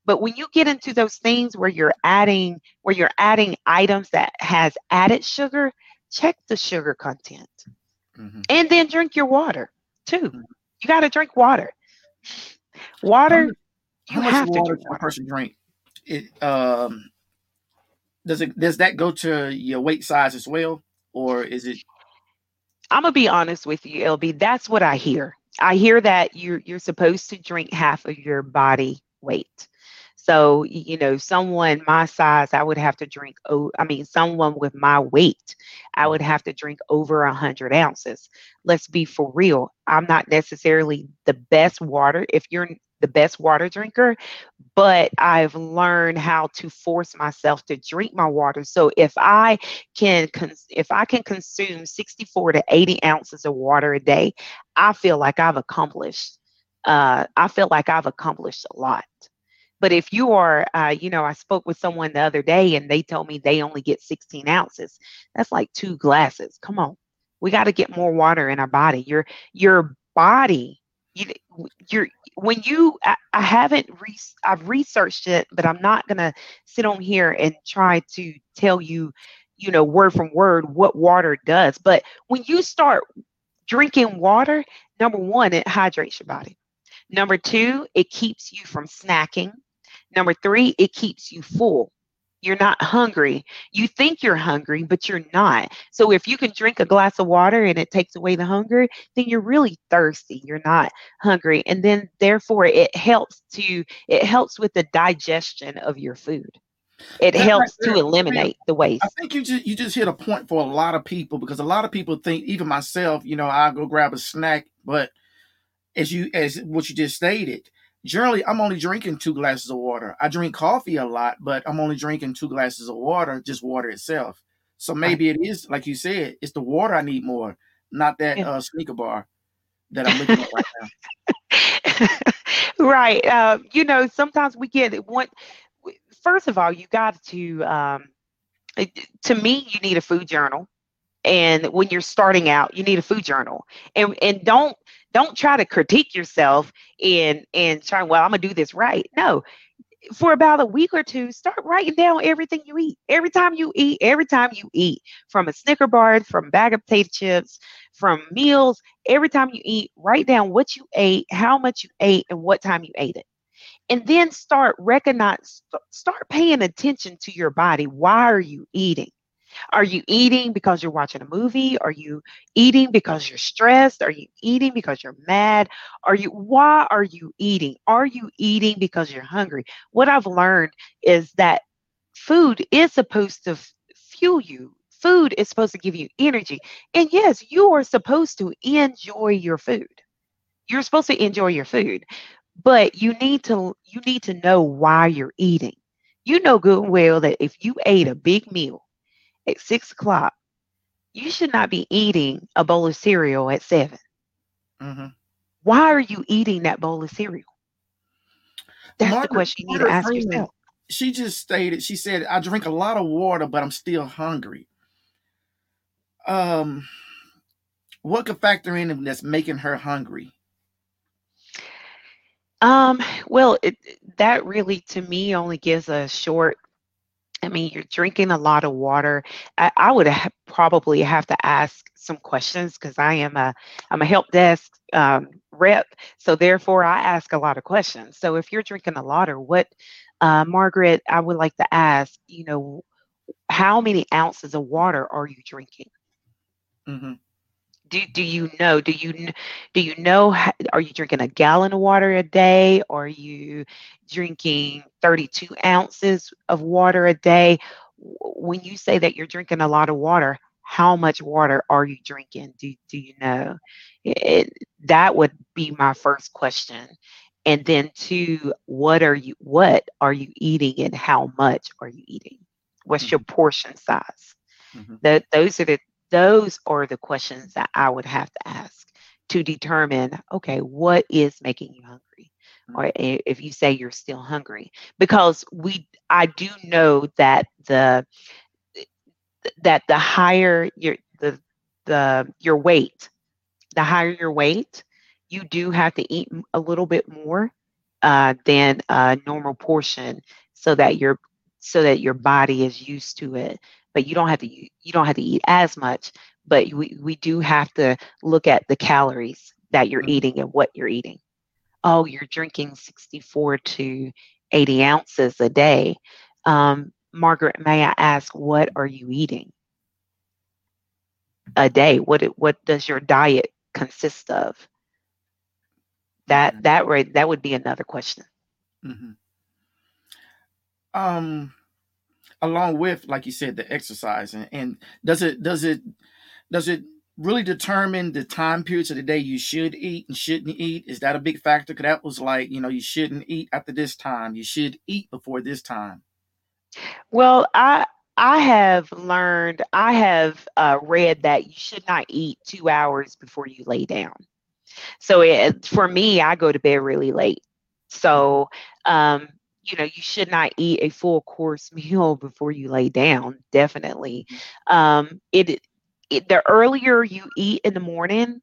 But when you get into those things where you're adding, where you're adding items that has added sugar, check the sugar content, Mhm. and then drink your water too. Mhm. You got to drink water. How Water, much, you how much have to water drink a person drink? It um does it does that go to your weight size as well, or is it? I'm gonna be honest with you, LB. That's what I hear. I hear that you're you're supposed to drink half of your body weight. So you know, someone my size, I would have to drink. Oh, I mean, someone with my weight, I would have to drink over a hundred ounces. Let's be for real. I'm not necessarily the best water. If you're the best water drinker, but I've learned how to force myself to drink my water. So if I can cons- if I can consume 64 to 80 ounces of water a day, I feel like I've accomplished. Uh, I feel like I've accomplished a lot. But if you are, uh, you know, I spoke with someone the other day and they told me they only get 16 ounces. That's like two glasses. Come on, we got to get more water in our body. Your your body, you, you're when you. I, I haven't re- I've researched it, but I'm not gonna sit on here and try to tell you you know, word from word what water does. But when you start drinking water, number one, it hydrates your body. Number two, it keeps you from snacking. Number three, it keeps you full. You're not hungry. You think you're hungry, but you're not. So if you can drink a glass of water and it takes away the hunger, then you're really thirsty. You're not hungry. And then therefore it helps to it helps with the digestion of your food. It That right helps to eliminate the waste. I think you just you just hit a point for a lot of people because a lot of people think, even myself, you know, I'll go grab a snack, but as you as what you just stated, generally I'm only drinking two glasses of water. I drink coffee a lot, but I'm only drinking two glasses of water, just water itself. So maybe it is like you said, it's the water I need more, not that uh Snicker bar that I'm looking at right now. <laughs> right. Uh, you know, sometimes we get it. One, first of all, you got to, um, to me, you need a food journal. And when you're starting out, you need a food journal. And and don't don't try to critique yourself and and try, well, I'm gonna do this right. No, for about a week or two, start writing down everything you eat. Every time you eat, every time you eat, from a Snicker bar, from a bag of potato chips, from meals, every time you eat, write down what you ate, how much you ate, and what time you ate it. And then start recognize, st- start paying attention to your body. Why are you eating? Are you eating because you're watching a movie? Are you eating because you're stressed? Are you eating because you're mad? Are you why are you eating? Are you eating because you're hungry? What I've learned is that food is supposed to fuel you. Food is supposed to give you energy. And yes, you are supposed to enjoy your food. You're supposed to enjoy your food, but you need to you need to know why you're eating. You know good and well that if you ate a big meal at six o'clock, you should not be eating a bowl of cereal at seven. hmm Why are you eating that bowl of cereal? That's the question you need to ask Freeman, yourself. she just stated, she said, I drink a lot of water, but I'm still hungry. Um, what could factor in that's making her hungry? Um, well, it, that really to me only gives a short I mean, you're drinking a lot of water. I, I would ha- probably have to ask some questions because I am a I'm a help desk um, rep, so therefore I ask a lot of questions. So if you're drinking a lot, or what, uh, Margaret, I would like to ask, you know, how many ounces of water are you drinking? hmm Do do you know? Do you do you know? Are you drinking a gallon of water a day? Are you drinking 32 ounces of water a day? When you say that you're drinking a lot of water, how much water are you drinking? Do do you know? It, that would be my first question. And then two, what are you what are you eating and how much are you eating? What's your mm-hmm. portion size? Mm-hmm. That those are the those are the questions that I would have to ask to determine, okay, what is making you hungry? Or if you say you're still hungry, because we I do know that the that the higher your the the your weight, the higher your weight, you do have to eat a little bit more uh, than a normal portion, so that your so that your body is used to it. But you don't have to you don't have to eat as much. But we we do have to look at the calories that you're hmm eating and what you're eating. Oh, you're drinking 64 to 80 ounces a day. Um, Margaret, may I ask, what are you eating a day? What what does your diet consist of? That hmm that right that would be another question. hmm Um, along with, like you said, the exercise, and, and does it does it does it really determine the time periods of the day you should eat and shouldn't eat? Is that a big factor? Because that was like, you know, you shouldn't eat after this time. You should eat before this time. Well, I I have learned, I have uh, read that you should not eat two hours before you lay down. So it, for me, I go to bed really late. So, um, you know, you should not eat a full course <laughs> meal before you lay down. Definitely. Um, it, it the earlier you eat in the morning,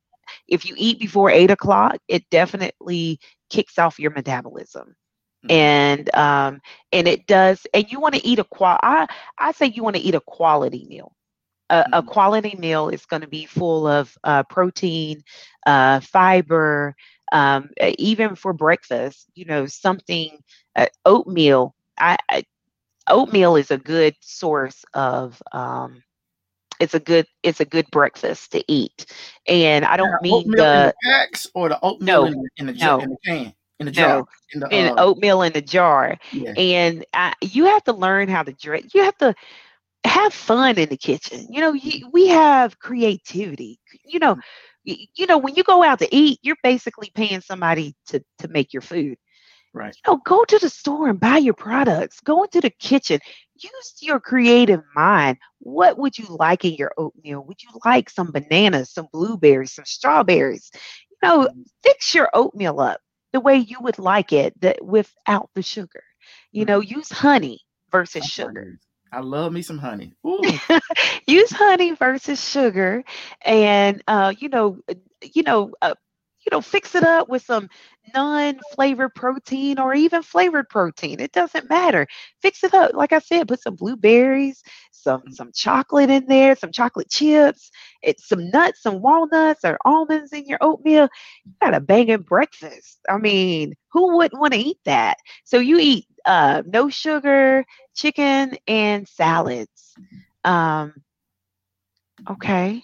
if you eat before eight o'clock, it definitely kicks off your metabolism hmm and um and it does and you want to eat a qual i i say you want to eat a quality meal a, a hmm quality meal is going to be full of uh, protein uh fiber um even for breakfast you know something uh, oatmeal I, I oatmeal is a good source of um it's a good it's a good breakfast to eat and i don't mean the the packs or the oatmeal no in the in the, ju- no in the can. in the jar. No, In the in uh, oatmeal in a jar. yeah. And I, you have to learn how to drink. You have to have fun in the kitchen. You know, you, we have creativity. You know, you know when you go out to eat, you're basically paying somebody to to make your food. Right. You know, go to the store and buy your products. Go into the kitchen. Use your creative mind. What would you like in your oatmeal? Would you like some bananas, some blueberries, some strawberries? You know, fix your oatmeal up the way you would like it that without the sugar. You know, use honey versus sugar. I love me some honey. <laughs> Ooh, use honey versus sugar and uh you know uh, you know uh, you know fix it up with some non-flavored protein or even flavored protein. It doesn't matter. Fix it up. Like i said put some blueberries some some chocolate in there some chocolate chips it's some nuts some walnuts or almonds in your oatmeal. You got a banging breakfast. I mean who wouldn't want to eat that? So you eat uh no sugar chicken and salads. Um okay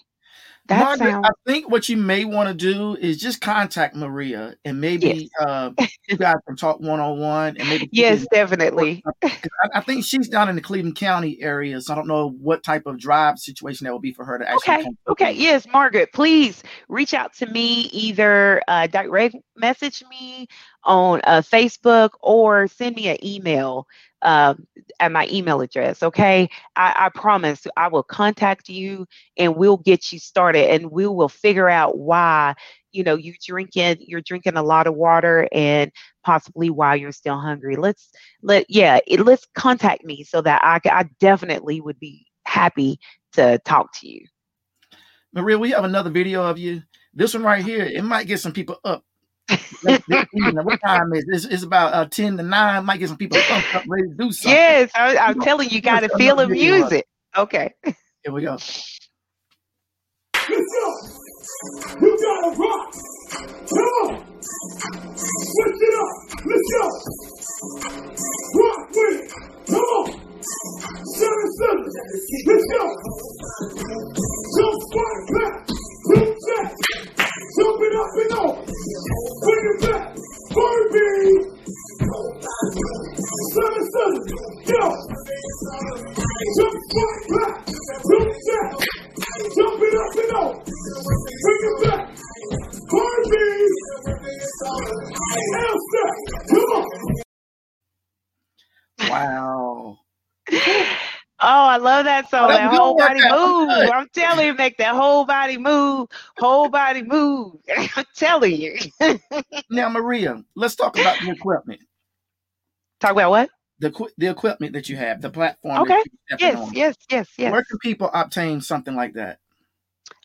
that Margaret, sounds I think what you may want to do is just contact Maria and maybe uh, you guys can talk one on one and maybe yes definitely I, I think she's down in the Cleveland County area, so I don't know what type of drive situation that would be for her to actually. Okay. Okay. Yes, Margaret, please reach out to me either uh, direct message me on uh, Facebook or send me an email uh, at my email address. Okay. I, I promise I will contact you and we'll get you started and we will figure out why you know you drinking you're drinking a lot of water and possibly why you're still hungry let's let yeah it, let's contact me so that I, I definitely would be happy to talk to you Maria, we have another video of you. This one right here, it might get some people up. This evening. what time is this? It's about uh, 10 to 9. Might get some people pumped up, ready to do something. Yes, I, I'm telling you, you got to feel the and video of use it. Okay. Here we go. Let's go. You gotta rock. Come on. Switch it up. Let's go. Rock with it. Come on. Seven seven. Let's go. Jump spot back. Jump back. Jump it up and over. Bring it back. Barbie. Seven seven. Go. Jump spot back. Jump back. Jump it up and over. Bring it back. Harvey. Elsa. Come on. Wow. <laughs> Oh, I love that song. That whole body move. Good. I'm telling you, make that whole body move. Whole body move. <laughs> I'm telling you. <laughs> Now, Maria, let's talk about the equipment. Talk about what? The, the equipment that you have, the platform Okay. that you're stepping Yes, on. yes, yes, yes. Where can people obtain something like that?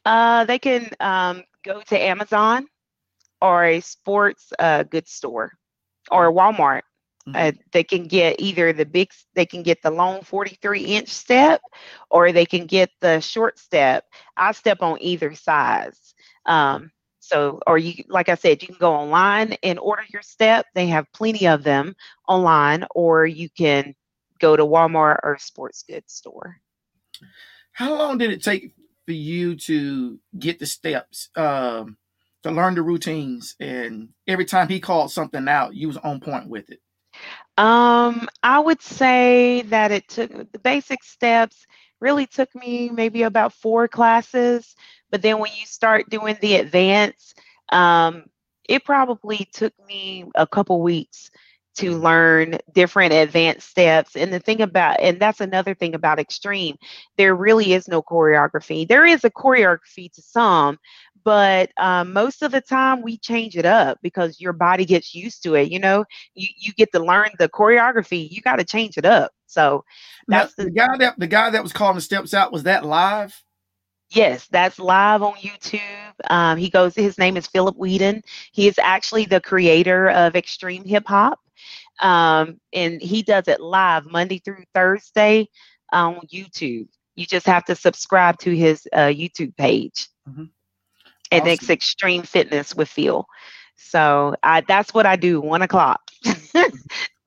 Uh, they can um, go to Amazon or a sports uh, goods store or Walmart. Uh, they can get either the big, they can get the long 43 inch step or they can get the short step. I step on either size. Um, so, or you, like I said, you can go online and order your step. They have plenty of them online, or you can go to Walmart or sports goods store. How long did it take for you to get the steps, um, to learn the routines? And every time he called something out, you was on point with it. Um, I would say that it took the basic steps really took me maybe about four classes, but then when you start doing the advanced, um, it probably took me a couple weeks to learn different advanced steps. And the thing about, and that's another thing about extreme, there really is no choreography. There is a choreography to some, but um, most of the time we change it up because your body gets used to it. You know, you, you get to learn the choreography. You got to change it up. So Now, the the guy that the guy that was calling the steps out was that live? Yes, that's live on YouTube. Um, he goes, his name is Philip Whedon. He is actually the creator of Extreme Hip Hop. Um, and he does it live Monday through Thursday on YouTube. You just have to subscribe to his uh, YouTube page. Mhm. And it's Extreme Fitness with Phil. So I, that's what I do, one o'clock.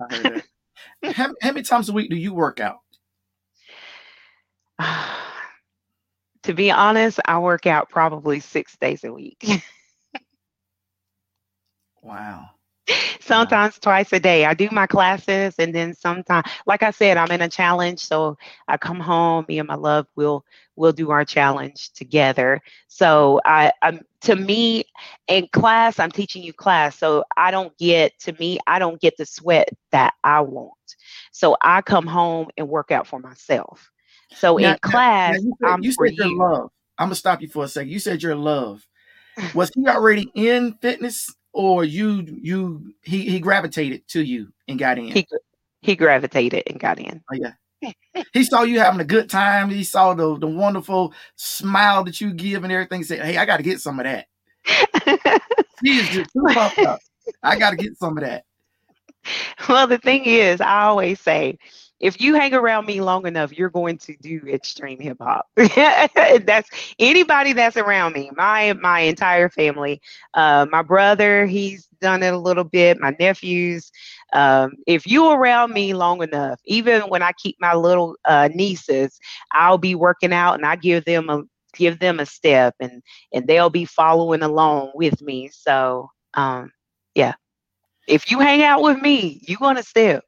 I heard that. how, how many times a week do you work out? <sighs> to be honest, I work out probably six days a week. <laughs> Wow. Sometimes twice a day. I do my classes and then sometimes like I said, I'm in a challenge. So I come home, me and my love will will do our challenge together. So I I'm to me in class, I'm teaching you class. So I don't get to me, I don't get the sweat that I want. So I come home and work out for myself. So Now, in now, now class, you said, I'm you for said your you. love. I'm gonna stop you for a second. You said your love. <laughs> Was he already in fitness, or you you he he gravitated to you and got in? He he gravitated and got in. Oh yeah. He saw you having a good time. He saw the the wonderful smile that you give and everything. He said, "Hey, I got to get some of that." <laughs> He is just too pumped up. I got to get some of that. well, the thing is, I always say, if you hang around me long enough, you're going to do extreme hip hop. <laughs> that's anybody that's around me. My my entire family. Uh, my brother, he's done it a little bit. My nephews. Um, if you around me long enough, even when I keep my little uh, nieces, I'll be working out and I give them a give them a step and and they'll be following along with me. So um, yeah, if you hang out with me, you're gonna step.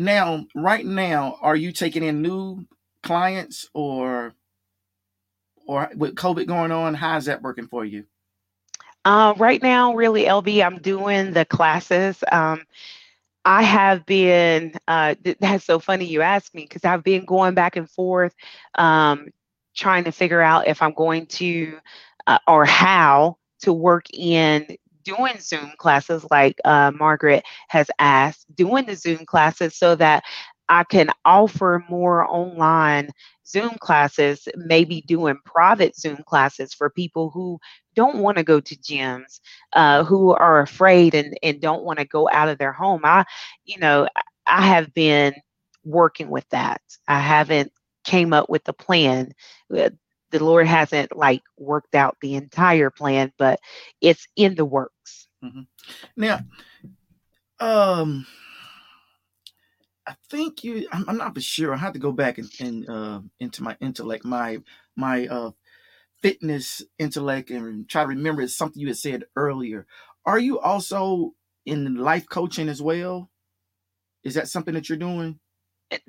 Now, right now, are you taking in new clients or or with COVID going on? How's that working for you? Uh, right now, really, LB, I'm doing the classes. Um, I have been, uh, th- that's so funny you asked me because I've been going back and forth um, trying to figure out if I'm going to uh, or how to work in doing Zoom classes like uh, Margaret has asked, doing the Zoom classes so that I can offer more online Zoom classes, maybe doing private Zoom classes for people who don't want to go to gyms, uh, who are afraid and, and don't want to go out of their home. I, you know, I have been working with that. I haven't came up with a plan. The Lord hasn't like worked out the entire plan, but it's in the works. Mhm. Now, um, I think you. I'm, I'm not sure. I have to go back and, and uh, into my intellect, my my uh, fitness intellect, and try to remember something you had said earlier. Are you also in life coaching as well? Is that something that you're doing?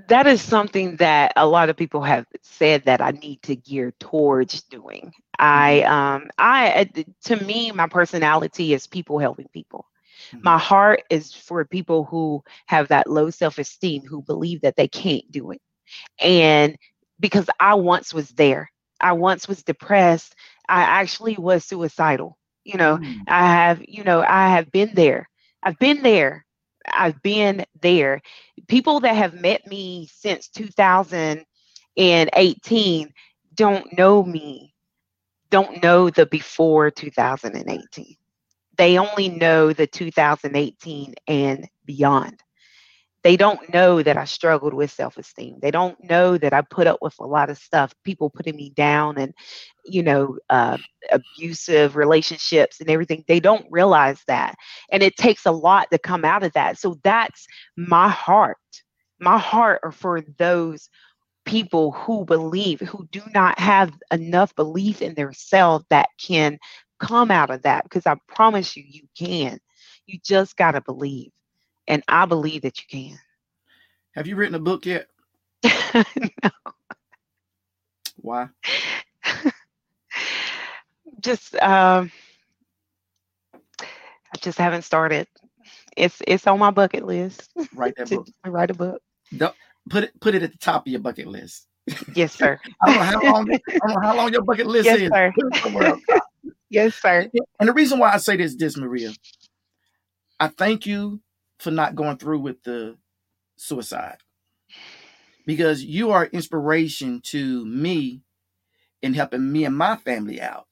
That is something that a lot of people have said that I need to gear towards doing. I hmm um I uh, to me my personality is people helping people. hmm My heart is for people who have that low self-esteem who believe that they can't do it. And because I once was there. I once was depressed. I actually was suicidal. You know, Mm. I have, you know, I have been there. I've been there. I've been there. People that have met me since 2018 don't know me, don't know the before 2018. They only know the 2018 and beyond. They don't know that I struggled with self esteem. They don't know that I put up with a lot of stuff, people putting me down and, you know, uh, abusive relationships and everything. They don't realize that. And it takes a lot to come out of that. So that's my heart. My heart are for those people who believe, who do not have enough belief in themselves that can come out of that. Because I promise you, you can. You just got to believe. And I believe that you can. Have you written a book yet? <laughs> can. Why? <laughs> just um I just haven't started. It's it's on my bucket list Write that <laughs> book. write a book. Don't- Put it put it at the top of your bucket list. Yes, sir. I don't know how long. I don't know how long your bucket list yes, is. sir. Put it somewhere else. Yes, sir. And the reason why I say this, this Maria, I thank you for not going through with the suicide because you are inspiration to me in helping me and my family out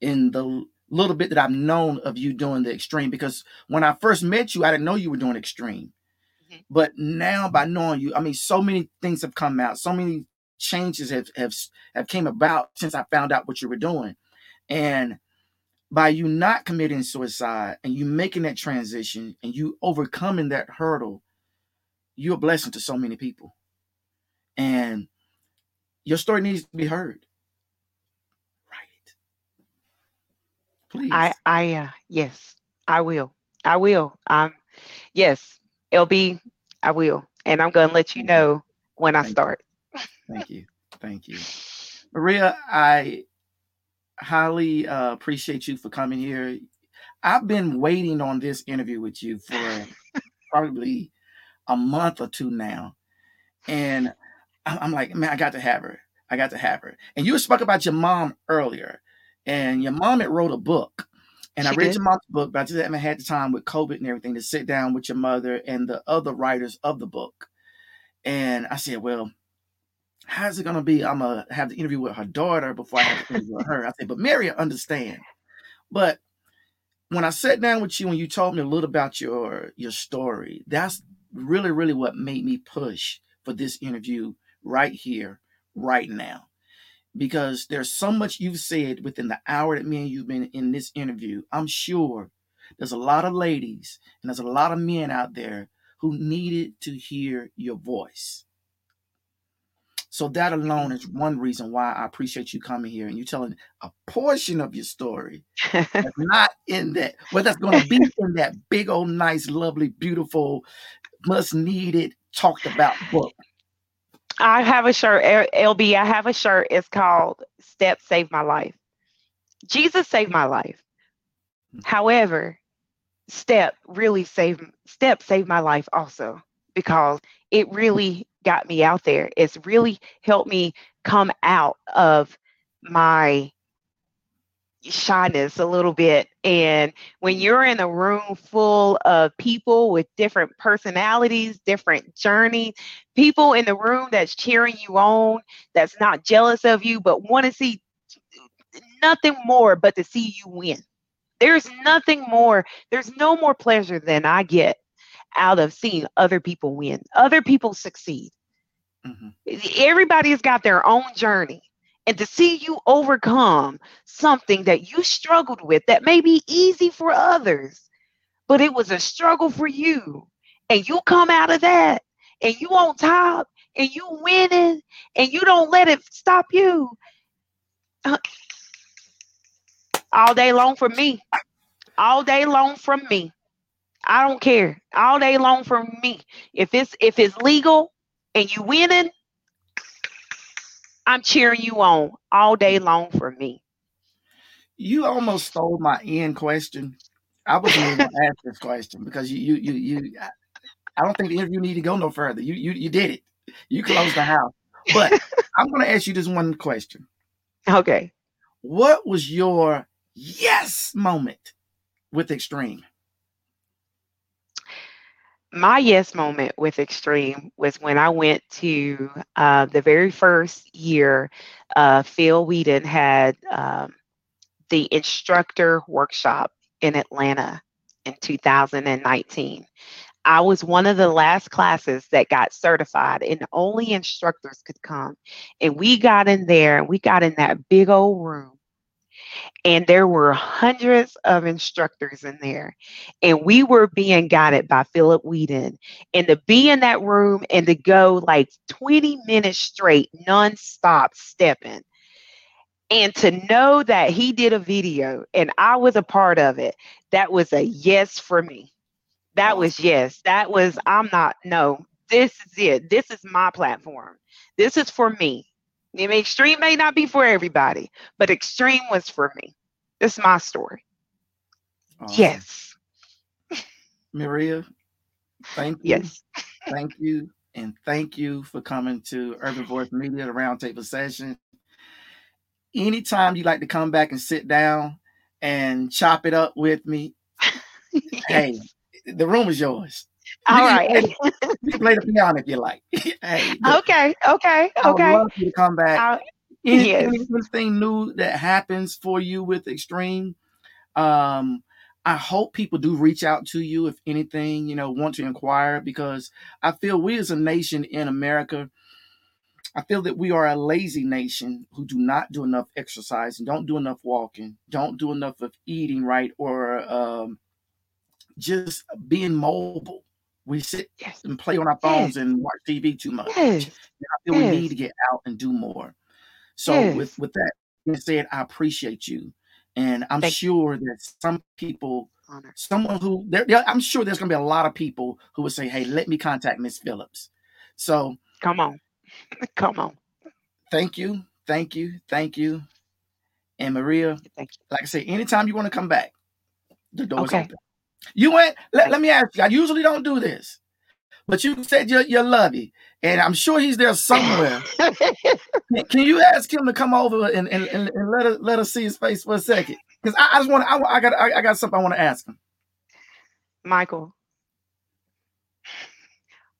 in the little bit that I've known of you doing the extreme. Because when I first met you, I didn't know you were doing extreme. Mhm. But now by knowing you, I mean, so many things have come out, so many changes have have have came about since I found out what you were doing. And by you not committing suicide and you making that transition and you overcoming that hurdle, you're a blessing to so many people. And your story needs to be heard. Write it. Please. I I uh yes, I will. I will. Um, yes, LB, I will, and I'm gonna let you know when I Thank you. start. Thank you. Thank you. <laughs> Maria, I highly uh, appreciate you for coming here. I've been waiting on this interview with you for probably a month or two now. And I'm like, man, I got to have her. I got to have her. And you spoke about your mom earlier, and your mom had wrote a book. And I read did. your mom's book, but I just haven't had the time with COVID and everything to sit down with your mother and the other writers of the book. And I said, well, how's it gonna be? I'm gonna have the interview with her daughter before I have the interview with her. I said, but Mary, I understand. But when I sat down with you and you told me a little about your your story, that's really, really what made me push for this interview right here, right now. Because there's so much you've said within the hour that me and you've been in this interview. I'm sure there's a lot of ladies and there's a lot of men out there who needed to hear your voice. So that alone is one reason why I appreciate you coming here and you telling a portion of your story that's <laughs> not in that, well, that's going to be in that big old nice, lovely, beautiful, much needed, talked about book. I have a shirt, LB. I have a shirt. It's called "Step Saved My Life." Jesus saved my life. Hmm. However, Step really saved Step saved my life also because it really got me out there. It's really helped me come out of my shyness a little bit. And when mm-hmm. you're in a room full of people with different personalities, different journeys, people in the room that's cheering you on, that's not jealous of you, but want to see nothing more but to see you win. There's nothing more, there's no more pleasure than I get out of seeing other people win, other people succeed. Mhm. Everybody's got their own journey. And to see you overcome something that you struggled with that may be easy for others, but it was a struggle for you. And you come out of that and you on top and you winning and you don't let it stop you. Uh, All day long for me. All day long from me. I don't care. All day long for me. If it's if it's legal and you winning, I'm cheering you on all day long for me. You almost stole my end question. I wasn't even going <laughs> to ask this question because you, you, you, you. I- I don't think the interview need to go no further. You, you, you did it. You closed the house. But <laughs> I'm going to ask you this one question. Okay. What was your yes moment with Extreme? My yes moment with Extreme was when I went to uh, the very first year uh, Phil Whedon had um, the instructor workshop in Atlanta in 2019. I was one of the last classes that got certified, and only instructors could come. And we got in there, and we got in that big old room, and there were hundreds of instructors in there, and we were being guided by Philip Whedon. And to be in that room and to go like 20 minutes straight, nonstop stepping, and to know that he did a video and I was a part of it, that was a yes for me. That was yes. That was, I'm not, no, this is it. This is my platform. This is for me. I mean, extreme may not be for everybody, but extreme was for me. This is my story. Yes. <laughs> Maria, thank you. Yes. <laughs> Thank you. And thank you for coming to Urban Voice Media, the roundtable session. Anytime you like to come back and sit down and chop it up with me, <laughs> hey, the room is yours. All. Can play, <laughs> you can play the piano if you like. <laughs> hey, but okay. Okay. I Okay. love you to come back. I- Any- yes. Anything new that happens for you with Extreme, um, I hope people do reach out to you if anything, you know, want to inquire because I feel we as a nation in America, I feel that we are a lazy nation who do not do enough exercise and don't do enough walking, don't do enough of eating right or um, just being mobile. We sit Yes. and play on our phones and watch TV too much. Yes. I feel we need to get out and do more. So Yes. with with that being said, I appreciate you, and I'm Thank sure that some people honor. Someone who there, I'm sure there's gonna be a lot of people who would say, "Hey, let me contact Miss Phillips." So Come on. <laughs> Come on. thank you, thank you, thank you, and Maria. Thank you. Like I say, anytime you want to come back, the door's Okay. open. You went. Let, let me ask you. I usually don't do this, but you said you you love you, and I'm sure he's there somewhere. Can- Can you ask him to come over and, and, and, and let us let us see his face for a second? Because I, I just want to. I, I got I, I got something I want to ask him. Michael.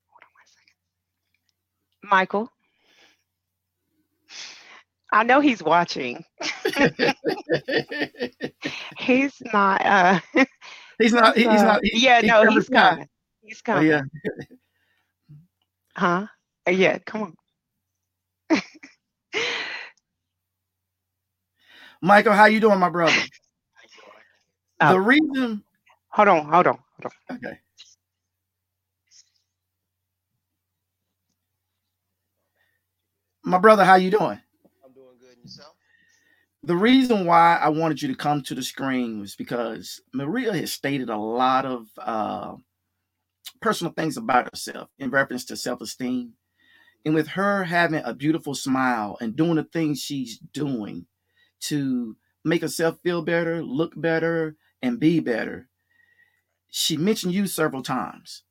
Hold on one second. Michael. I know he's watching. <laughs> He's not uh he's not. he- he's uh, not. he- yeah, he's no, in the he's sky. coming. He's Oh, coming. yeah, Huh? Uh, Yeah, come on. Michael, how you doing, my brother? <laughs> Oh. The reason. Hold on, hold on, hold on. Okay. My brother, how you doing? I'm doing good. And yourself? The reason why I wanted you to come to the screen was because Maria has stated a lot of uh, personal things about herself in reference to self esteem. And with her having a beautiful smile and doing the things she's doing to make herself feel better, look better, and be better, she mentioned you several times.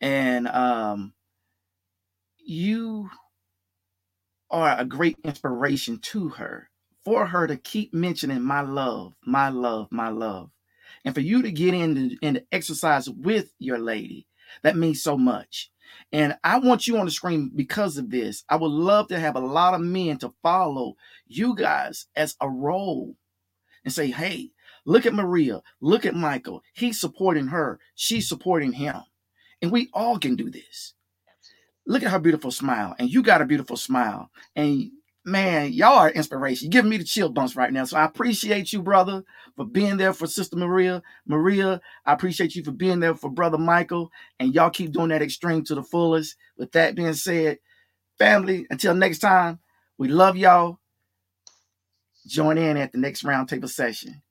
And um, you are a great inspiration to her for her to keep mentioning my love, my love, my love. And for you to get into, into exercise with your lady, that means so much. And I want you on the screen because of this. I would love to have a lot of men to follow you guys as a role and say, hey, look at Maria, look at Michael. He's supporting her, she's supporting him. And we all can do this. Look at her beautiful smile. And you got a beautiful smile. And man, y'all are inspiration. You're giving me the chill bumps right now. So I appreciate you, brother, for being there for Sister Maria. Maria, I appreciate you for being there for Brother Michael. And y'all keep doing that extreme to the fullest. With that being said, family, until next time, we love y'all. Join in at the next roundtable session.